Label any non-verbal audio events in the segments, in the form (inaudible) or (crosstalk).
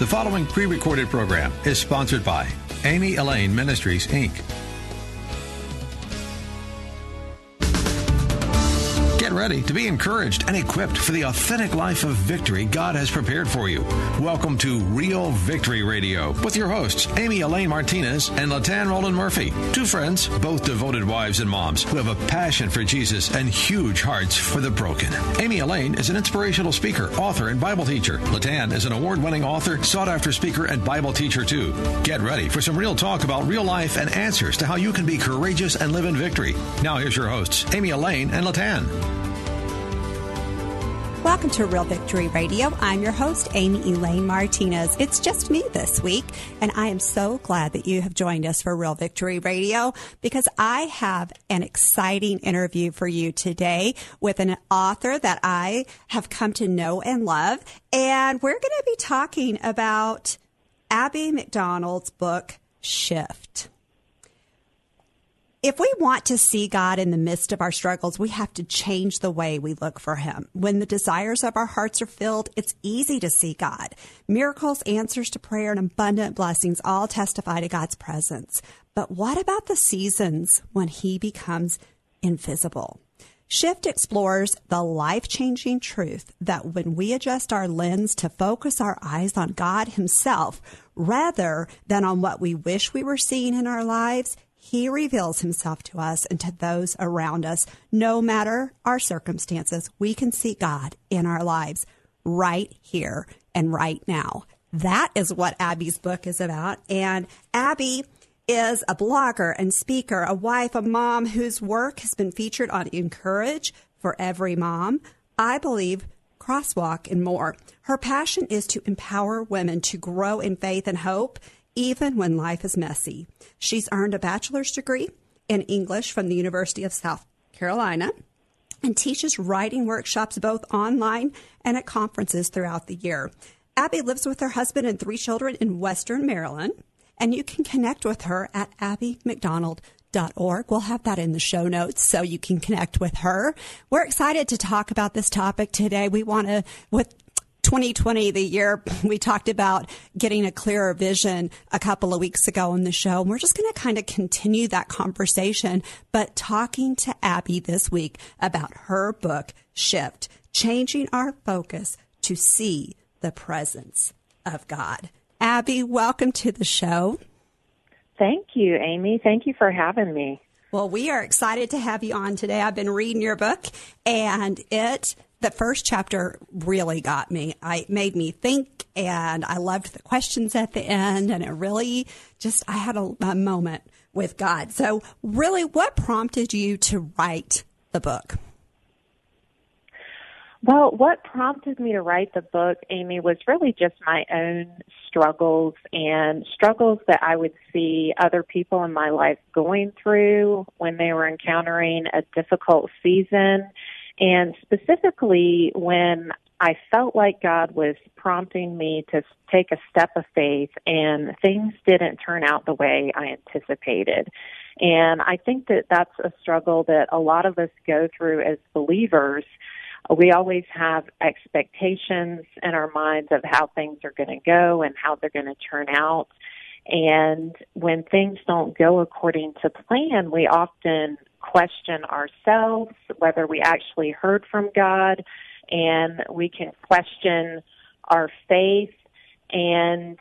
The following pre recorded program is sponsored by Amy Elaine Ministries, Inc. ready to be encouraged and equipped for the authentic life of victory God has prepared for you. Welcome to Real Victory Radio with your hosts, Amy Elaine Martinez and Latan Roland Murphy. Two friends, both devoted wives and moms who have a passion for Jesus and huge hearts for the broken. Amy Elaine is an inspirational speaker, author, and Bible teacher. Latan is an award winning author, sought after speaker, and Bible teacher too. Get ready for some real talk about real life and answers to how you can be courageous and live in victory. Now here's your hosts, Amy Elaine and Latan. Welcome to Real Victory Radio. I'm your host, Amy Elaine Martinez. It's just me this week, and I am so glad that you have joined us for Real Victory Radio because I have an exciting interview for you today with an author that I have come to know and love. And we're going to be talking about Abby McDonald's book, Shift if we want to see God in the midst of our struggles, we have to change the way we look for Him. When the desires of our hearts are filled, it's easy to see God. Miracles, answers to prayer, and abundant blessings all testify to God's presence. But what about the seasons when He becomes invisible? Shift explores the life changing truth that when we adjust our lens to focus our eyes on God Himself rather than on what we wish we were seeing in our lives, he reveals himself to us and to those around us. No matter our circumstances, we can see God in our lives right here and right now. That is what Abby's book is about. And Abby is a blogger and speaker, a wife, a mom whose work has been featured on Encourage for Every Mom. I believe Crosswalk and more. Her passion is to empower women to grow in faith and hope even when life is messy. She's earned a bachelor's degree in English from the University of South Carolina and teaches writing workshops both online and at conferences throughout the year. Abby lives with her husband and three children in Western Maryland, and you can connect with her at abbymcdonald.org. We'll have that in the show notes so you can connect with her. We're excited to talk about this topic today. We want to, with 2020, the year (laughs) we talked about getting a clearer vision a couple of weeks ago on the show. And we're just going to kind of continue that conversation, but talking to Abby this week about her book, Shift, changing our focus to see the presence of God. Abby, welcome to the show. Thank you, Amy. Thank you for having me. Well, we are excited to have you on today. I've been reading your book and it the first chapter really got me. I made me think and I loved the questions at the end and it really just, I had a, a moment with God. So really what prompted you to write the book? Well, what prompted me to write the book, Amy, was really just my own struggles and struggles that I would see other people in my life going through when they were encountering a difficult season and specifically, when I felt like God was prompting me to take a step of faith and things didn't turn out the way I anticipated. And I think that that's a struggle that a lot of us go through as believers. We always have expectations in our minds of how things are going to go and how they're going to turn out. And when things don't go according to plan, we often question ourselves, whether we actually heard from God, and we can question our faith. And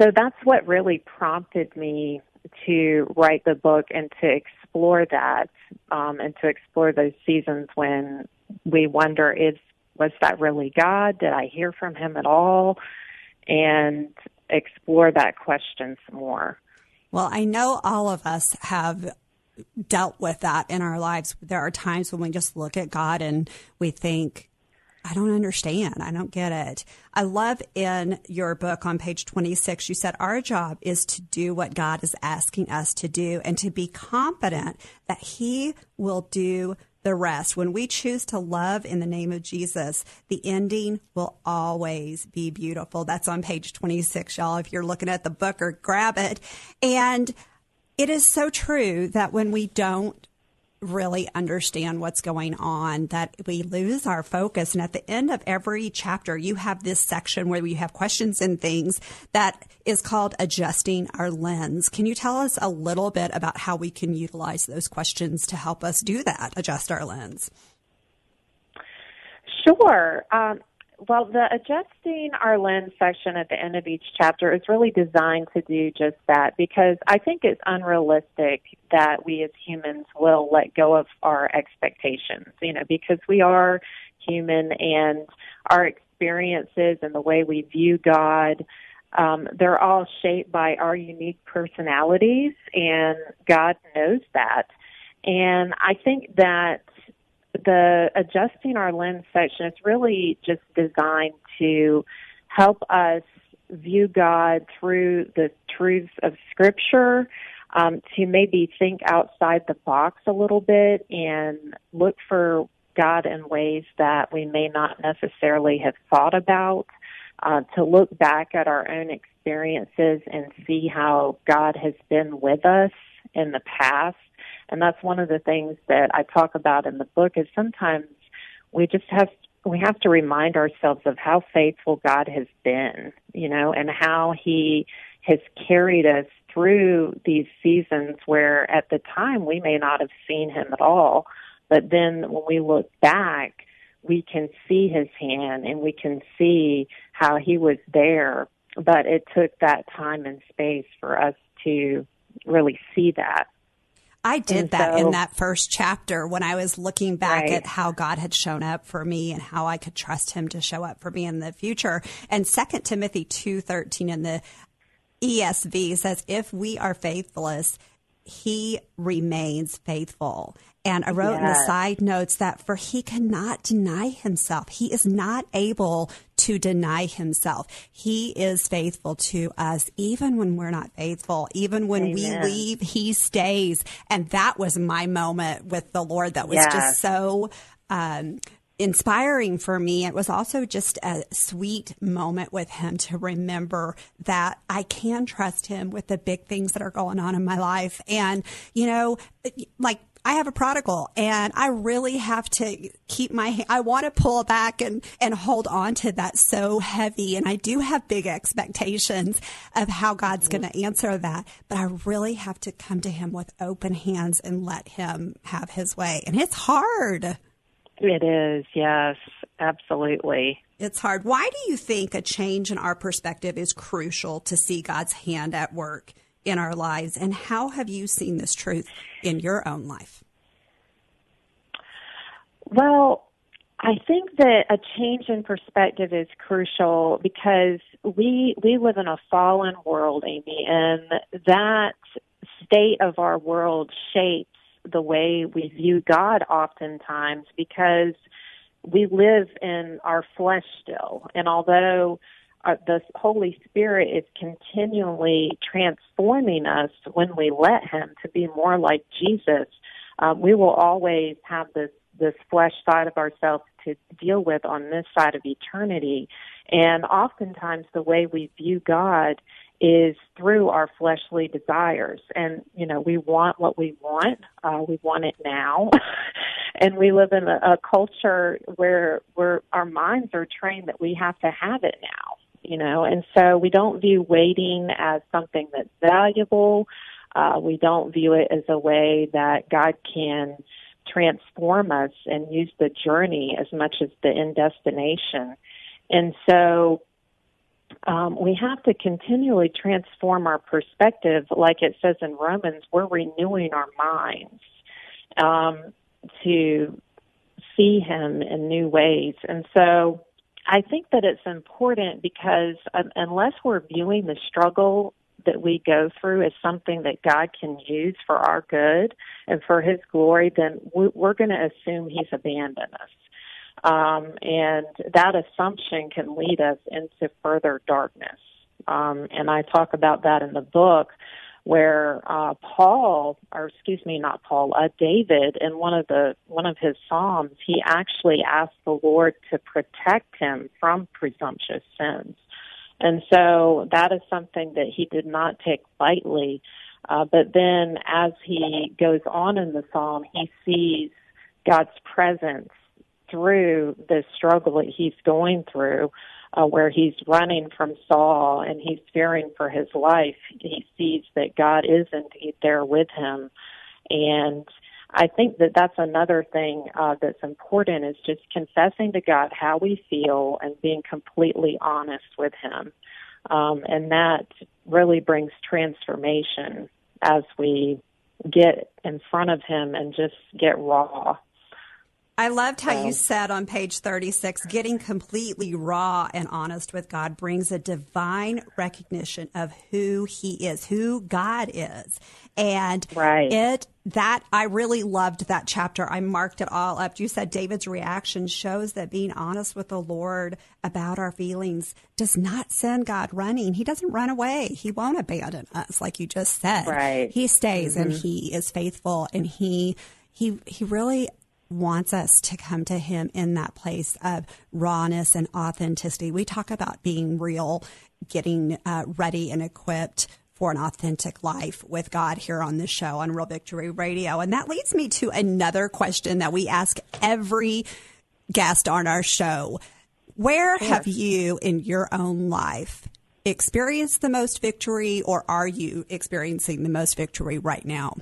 so that's what really prompted me to write the book and to explore that um, and to explore those seasons when we wonder is was that really God? Did I hear from him at all? And explore that question some more. Well, I know all of us have dealt with that in our lives. There are times when we just look at God and we think, I don't understand. I don't get it. I love in your book on page 26, you said our job is to do what God is asking us to do and to be confident that He will do the rest. When we choose to love in the name of Jesus, the ending will always be beautiful. That's on page 26, y'all. If you're looking at the book or grab it. And it is so true that when we don't really understand what's going on that we lose our focus. And at the end of every chapter, you have this section where you have questions and things that is called adjusting our lens. Can you tell us a little bit about how we can utilize those questions to help us do that, adjust our lens? Sure. Um, well, the adjusting our lens section at the end of each chapter is really designed to do just that because I think it's unrealistic that we as humans will let go of our expectations, you know, because we are human and our experiences and the way we view God, um, they're all shaped by our unique personalities, and God knows that. And I think that the adjusting our lens section is really just designed to help us view God through the truths of Scripture, um, to maybe think outside the box a little bit and look for God in ways that we may not necessarily have thought about, uh, to look back at our own experiences and see how God has been with us in the past and that's one of the things that I talk about in the book is sometimes we just have we have to remind ourselves of how faithful God has been, you know, and how he has carried us through these seasons where at the time we may not have seen him at all, but then when we look back, we can see his hand and we can see how he was there. But it took that time and space for us to really see that. I did and that so, in that first chapter when I was looking back right. at how God had shown up for me and how I could trust him to show up for me in the future. And Second Timothy 2:13 in the ESV says if we are faithless, he remains faithful. And I wrote yes. in the side notes that for he cannot deny himself. He is not able to deny himself. He is faithful to us even when we're not faithful. Even when Amen. we leave, he stays. And that was my moment with the Lord that was yes. just so um, inspiring for me. It was also just a sweet moment with him to remember that I can trust him with the big things that are going on in my life. And, you know, like I have a prodigal and I really have to keep my, I want to pull back and, and hold on to that so heavy. And I do have big expectations of how God's mm-hmm. going to answer that, but I really have to come to him with open hands and let him have his way. And it's hard. It is, yes, absolutely. It's hard. Why do you think a change in our perspective is crucial to see God's hand at work in our lives? And how have you seen this truth in your own life? Well, I think that a change in perspective is crucial because we we live in a fallen world, Amy, and that state of our world shapes the way we view God oftentimes because we live in our flesh still. And although uh, the Holy Spirit is continually transforming us when we let Him to be more like Jesus, um, we will always have this this flesh side of ourselves to deal with on this side of eternity. And oftentimes, the way we view God is through our fleshly desires. And, you know, we want what we want. Uh, we want it now. (laughs) and we live in a, a culture where, where our minds are trained that we have to have it now, you know, and so we don't view waiting as something that's valuable. Uh, we don't view it as a way that God can transform us and use the journey as much as the end destination. And so um, we have to continually transform our perspective. Like it says in Romans, we're renewing our minds um, to see Him in new ways. And so I think that it's important because um, unless we're viewing the struggle that we go through as something that God can use for our good and for His glory, then we're going to assume He's abandoned us. Um, and that assumption can lead us into further darkness. Um, and I talk about that in the book where uh, Paul, or excuse me, not Paul, uh, David, in one of the one of his psalms, he actually asked the Lord to protect him from presumptuous sins, and so that is something that he did not take lightly. Uh, but then as he goes on in the psalm, he sees God's presence through the struggle that he's going through, uh, where he's running from Saul and he's fearing for his life. He sees that God is indeed there with him. And I think that that's another thing uh, that's important is just confessing to God how we feel and being completely honest with Him. Um, and that really brings transformation as we get in front of Him and just get raw I loved how you said on page 36 getting completely raw and honest with God brings a divine recognition of who He is, who God is. And right. it, that, I really loved that chapter. I marked it all up. You said David's reaction shows that being honest with the Lord about our feelings does not send God running. He doesn't run away. He won't abandon us, like you just said. Right. He stays mm-hmm. and He is faithful and He, he, he really wants us to come to him in that place of rawness and authenticity. We talk about being real, getting uh, ready and equipped for an authentic life with God here on the show on Real Victory Radio. And that leads me to another question that we ask every guest on our show. Where have you in your own life experienced the most victory or are you experiencing the most victory right now?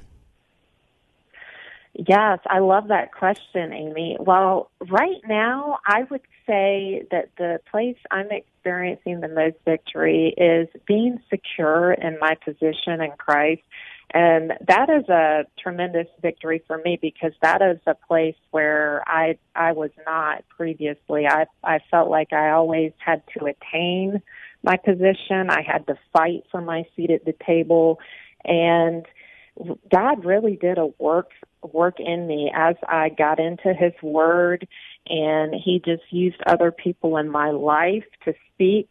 Yes, I love that question, Amy. Well, right now, I would say that the place I'm experiencing the most victory is being secure in my position in Christ. And that is a tremendous victory for me because that is a place where I I was not previously. I I felt like I always had to attain my position. I had to fight for my seat at the table and God really did a work work in me as I got into his word and he just used other people in my life to speak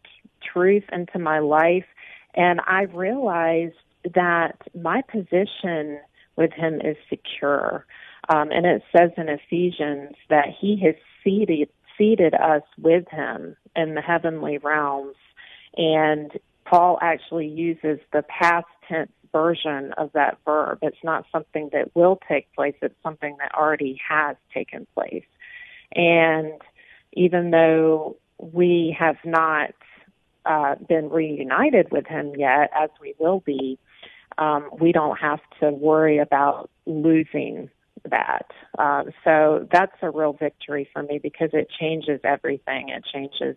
truth into my life and I realized that my position with him is secure. Um, and it says in Ephesians that he has seated seated us with him in the heavenly realms. And Paul actually uses the past tense version of that verb. It's not something that will take place, it's something that already has taken place. And even though we have not uh, been reunited with him yet, as we will be, um, we don't have to worry about losing that. Um, so that's a real victory for me because it changes everything. It changes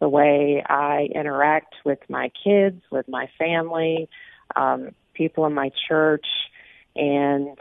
the way I interact with my kids, with my family, um, people in my church, and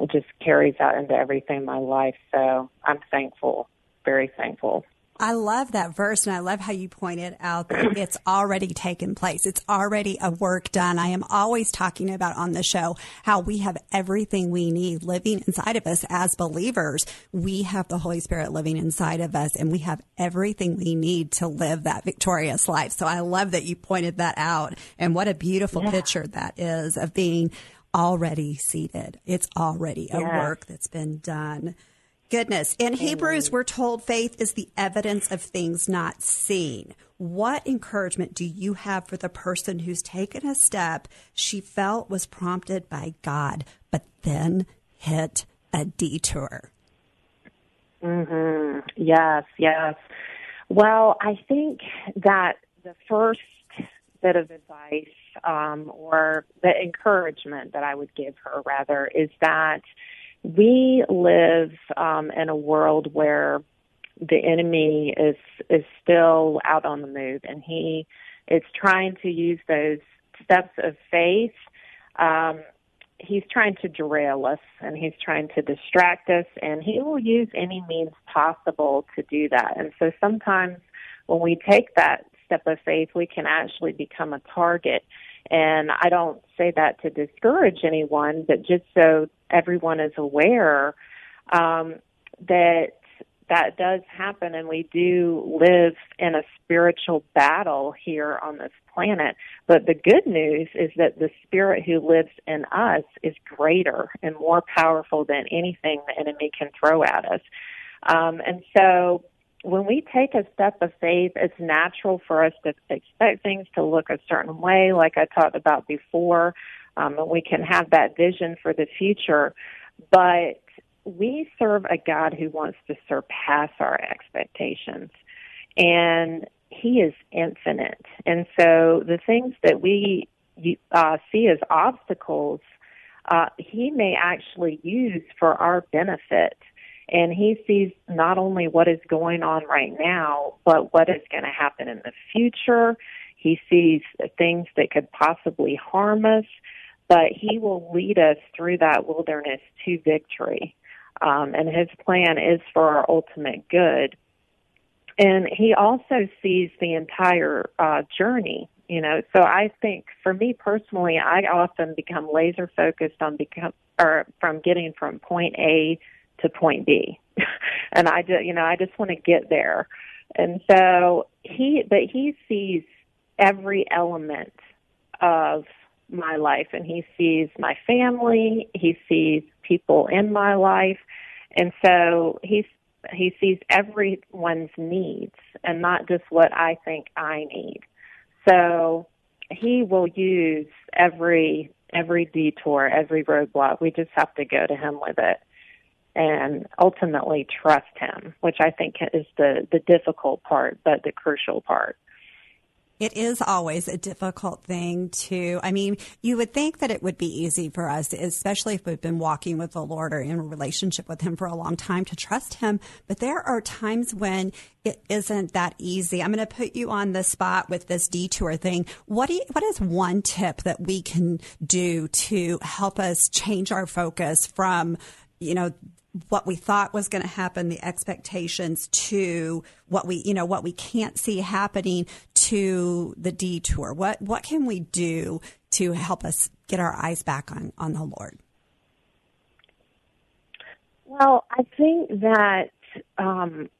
it just carries out into everything in my life. So I'm thankful, very thankful. I love that verse and I love how you pointed out that (clears throat) it's already taken place. It's already a work done. I am always talking about on the show how we have everything we need living inside of us as believers. We have the Holy Spirit living inside of us and we have everything we need to live that victorious life. So I love that you pointed that out and what a beautiful yeah. picture that is of being already seated. It's already a work that's been done. Goodness. In Hebrews, we're told faith is the evidence of things not seen. What encouragement do you have for the person who's taken a step she felt was prompted by God, but then hit a detour? Mm-hmm. Yes, yes. Well, I think that the first bit of advice um, or the encouragement that I would give her, rather, is that we live um, in a world where the enemy is is still out on the move, and he is trying to use those steps of faith. Um, he's trying to derail us, and he's trying to distract us, and he will use any means possible to do that. And so sometimes when we take that step of faith, we can actually become a target. And I don't say that to discourage anyone, but just so everyone is aware um, that that does happen and we do live in a spiritual battle here on this planet. But the good news is that the spirit who lives in us is greater and more powerful than anything the enemy can throw at us. Um, and so when we take a step of faith, it's natural for us to expect things to look a certain way, like I talked about before. um, and we can have that vision for the future. But we serve a God who wants to surpass our expectations. And He is infinite. And so the things that we uh, see as obstacles, uh, He may actually use for our benefit. And He sees not only what is going on right now, but what is going to happen in the future. He sees things that could possibly harm us, but He will lead us through that wilderness to victory. Um, and His plan is for our ultimate good. And He also sees the entire uh, journey you know so i think for me personally i often become laser focused on become or from getting from point a to point b (laughs) and i just you know i just want to get there and so he but he sees every element of my life and he sees my family, he sees people in my life, and so he's he sees everyone's needs and not just what I think I need. So he will use every every detour, every roadblock. We just have to go to him with it and ultimately trust him, which I think is the the difficult part, but the crucial part. It is always a difficult thing to, I mean, you would think that it would be easy for us, especially if we've been walking with the Lord or in a relationship with Him for a long time to trust Him. But there are times when it isn't that easy. I'm going to put you on the spot with this detour thing. What do you, what is one tip that we can do to help us change our focus from, you know, what we thought was going to happen, the expectations to what we, you know, what we can't see happening to the detour. What, what can we do to help us get our eyes back on, on the Lord? Well, I think that, um,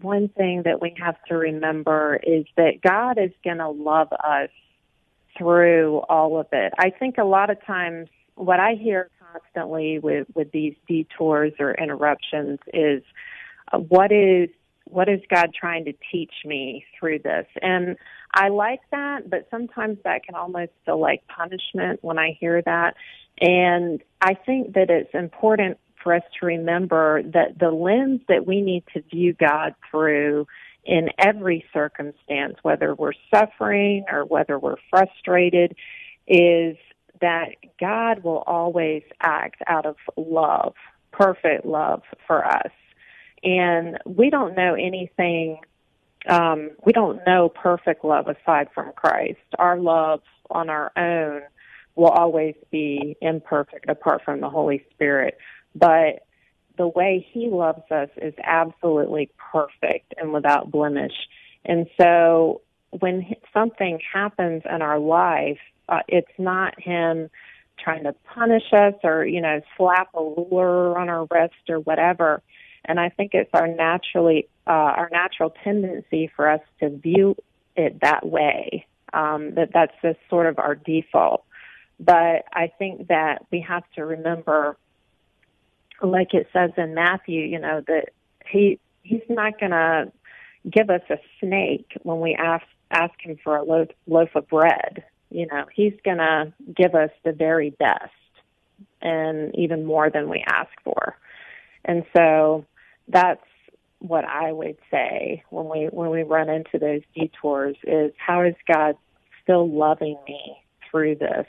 one thing that we have to remember is that God is going to love us through all of it. I think a lot of times what I hear constantly with with these detours or interruptions is uh, what is what is God trying to teach me through this? And I like that, but sometimes that can almost feel like punishment when I hear that. And I think that it's important for us to remember that the lens that we need to view God through in every circumstance, whether we're suffering or whether we're frustrated, is that God will always act out of love, perfect love for us. And we don't know anything, um, we don't know perfect love aside from Christ. Our love on our own will always be imperfect apart from the Holy Spirit. But the way He loves us is absolutely perfect and without blemish. And so when something happens in our life uh, it's not him trying to punish us or you know slap a ruler on our wrist or whatever. And i think it's our naturally uh, our natural tendency for us to view it that way um, that that's just sort of our default. But i think that we have to remember like it says in matthew you know that he he's not going to give us a snake when we ask ask him for a loaf, loaf of bread you know, he's going to give us the very best and even more than we ask for. And so that's what I would say when we when we run into those detours is how is God still loving me through this?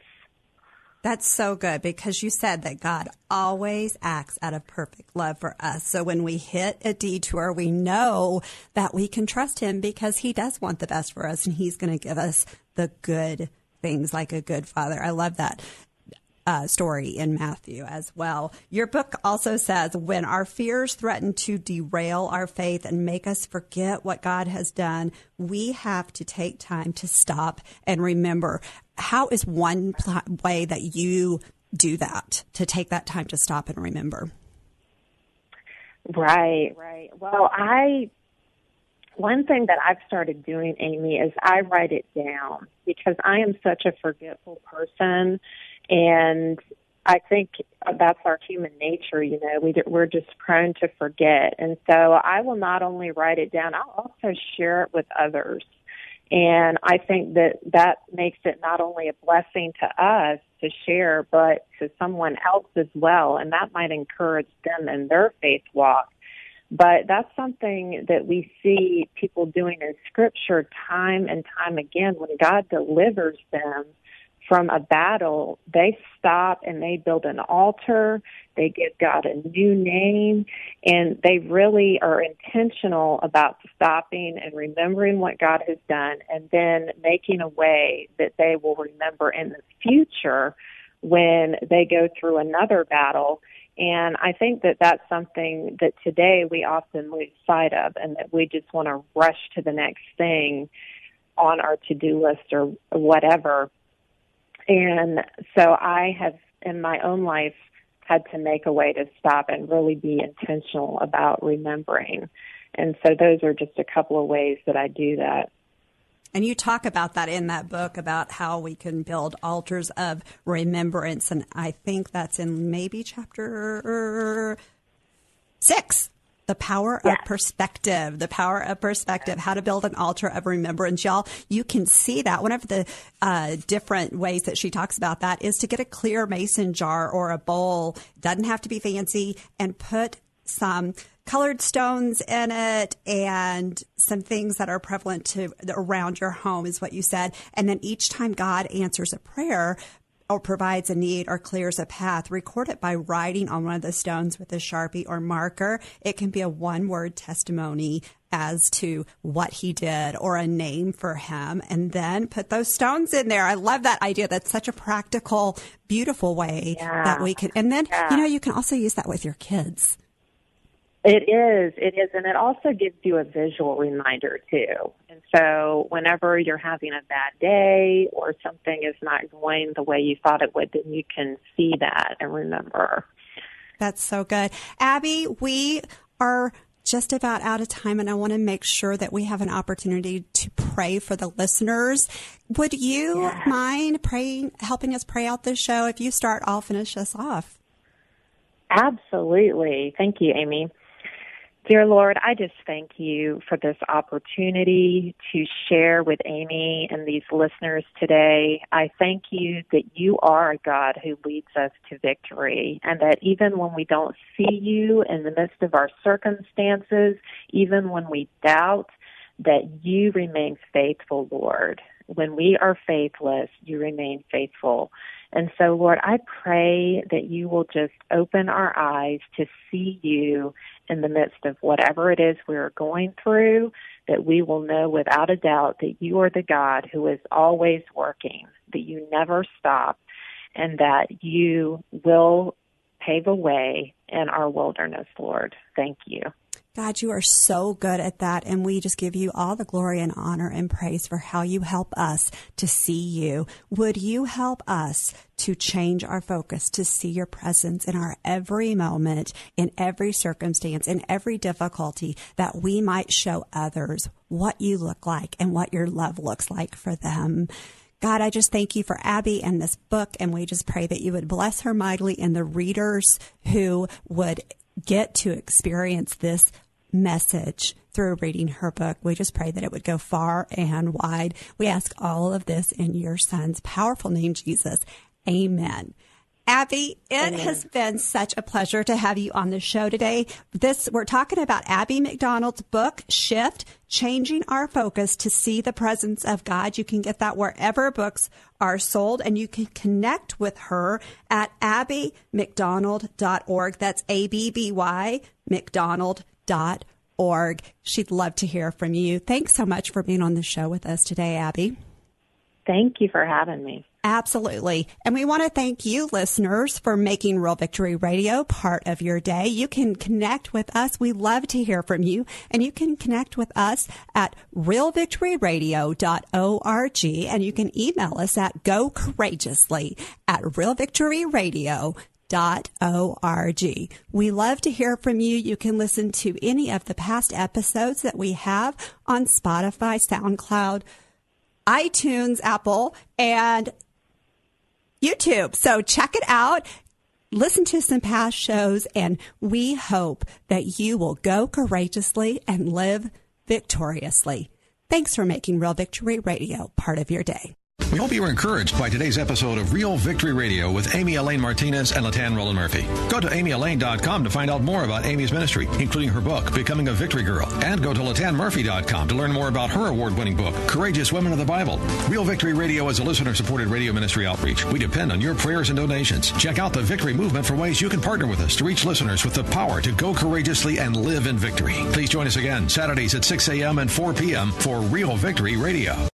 That's so good because you said that God always acts out of perfect love for us. So when we hit a detour, we know that we can trust him because he does want the best for us and he's going to give us the good things like a good father. I love that. Uh, story in Matthew as well. Your book also says when our fears threaten to derail our faith and make us forget what God has done, we have to take time to stop and remember. How is one pl- way that you do that to take that time to stop and remember? Right, right. Well, I one thing that I've started doing, Amy, is I write it down because I am such a forgetful person, and I think that's our human nature. You know, we we're just prone to forget, and so I will not only write it down, I'll also share it with others. And I think that that makes it not only a blessing to us to to share, but to someone else as well. And that might encourage them in their faith walk. But that's something that we see people doing in scripture time and time again. When God delivers them from a battle, they stop and they build an altar. They give God a new name and they really are intentional about stopping and remembering what God has done and then making a way that they will remember in the future when they go through another battle. And I think that that's something that today we often lose sight of and that we just want to rush to the next thing on our to-do list or whatever and so I have, in my own life, had to make a way to stop and really be intentional about remembering. And so those are just a couple of ways that I do that. And you talk about that in that book about how we can build altars of remembrance. And I think that's in maybe chapter six the power yes. of perspective, the power of perspective, how to build an altar of remembrance. Y'all, you can see that. One of the uh, different ways that she talks about that is to get a clear mason jar or a bowl, doesn't have to be fancy, and put some colored stones in it and some things that are prevalent to around your home is what you said. And then each time God answers a prayer, or provides a need or clears a path, record it by writing on one of the stones with a sharpie or marker. It can be a one word testimony as to what he did or a name for him and then put those stones in there. I love that idea. That's such a practical, beautiful way yeah. that we can, and then, yeah. you know, you can also use that with your kids. It is. It is. And it also gives you a visual reminder, too. And so, whenever you're having a bad day or something is not going the way you thought it would, then you can see that and remember. That's so good. Abby, we are just about out of time, and I want to make sure that we have an opportunity to pray for the listeners. Would you yes. mind praying, helping us pray out this show? If you start, I'll finish us off. Absolutely. Thank you, Amy. Dear Lord, I just thank you for this opportunity to share with Amy and these listeners today. I thank you that you are a God who leads us to victory and that even when we don't see you in the midst of our circumstances, even when we doubt, that you remain faithful, Lord. When we are faithless, you remain faithful. And so, Lord, I pray that you will just open our eyes to see you in the midst of whatever it is we're going through, that we will know without a doubt that you are the God who is always working, that you never stop, and that you will pave a way in our wilderness, Lord. Thank you. God, you are so good at that. And we just give you all the glory and honor and praise for how you help us to see you. Would you help us to change our focus, to see your presence in our every moment, in every circumstance, in every difficulty, that we might show others what you look like and what your love looks like for them. God, I just thank you for Abby and this book, and we just pray that you would bless her mightily and the readers who would get to experience this message through reading her book. We just pray that it would go far and wide. We ask all of this in your son's powerful name, Jesus. Amen. Abby, it Amen. has been such a pleasure to have you on the show today. This we're talking about Abby McDonald's book, Shift, Changing Our Focus to See the Presence of God. You can get that wherever books are sold and you can connect with her at abbymcdonald.org. That's A B B Y McDonald dot org. She'd love to hear from you. Thanks so much for being on the show with us today, Abby. Thank you for having me. Absolutely. And we want to thank you, listeners, for making Real Victory Radio part of your day. You can connect with us. We love to hear from you. And you can connect with us at realvictoryradio.org. And you can email us at go courageously at realvictoryradio.org org. We love to hear from you. You can listen to any of the past episodes that we have on Spotify, SoundCloud, iTunes, Apple, and YouTube. So check it out. Listen to some past shows, and we hope that you will go courageously and live victoriously. Thanks for making Real Victory Radio part of your day. We hope you were encouraged by today's episode of Real Victory Radio with Amy Elaine Martinez and Latan Roland Murphy. Go to amyelaine.com to find out more about Amy's ministry, including her book, Becoming a Victory Girl. And go to latanmurphy.com to learn more about her award winning book, Courageous Women of the Bible. Real Victory Radio is a listener supported radio ministry outreach. We depend on your prayers and donations. Check out the Victory Movement for ways you can partner with us to reach listeners with the power to go courageously and live in victory. Please join us again Saturdays at 6 a.m. and 4 p.m. for Real Victory Radio.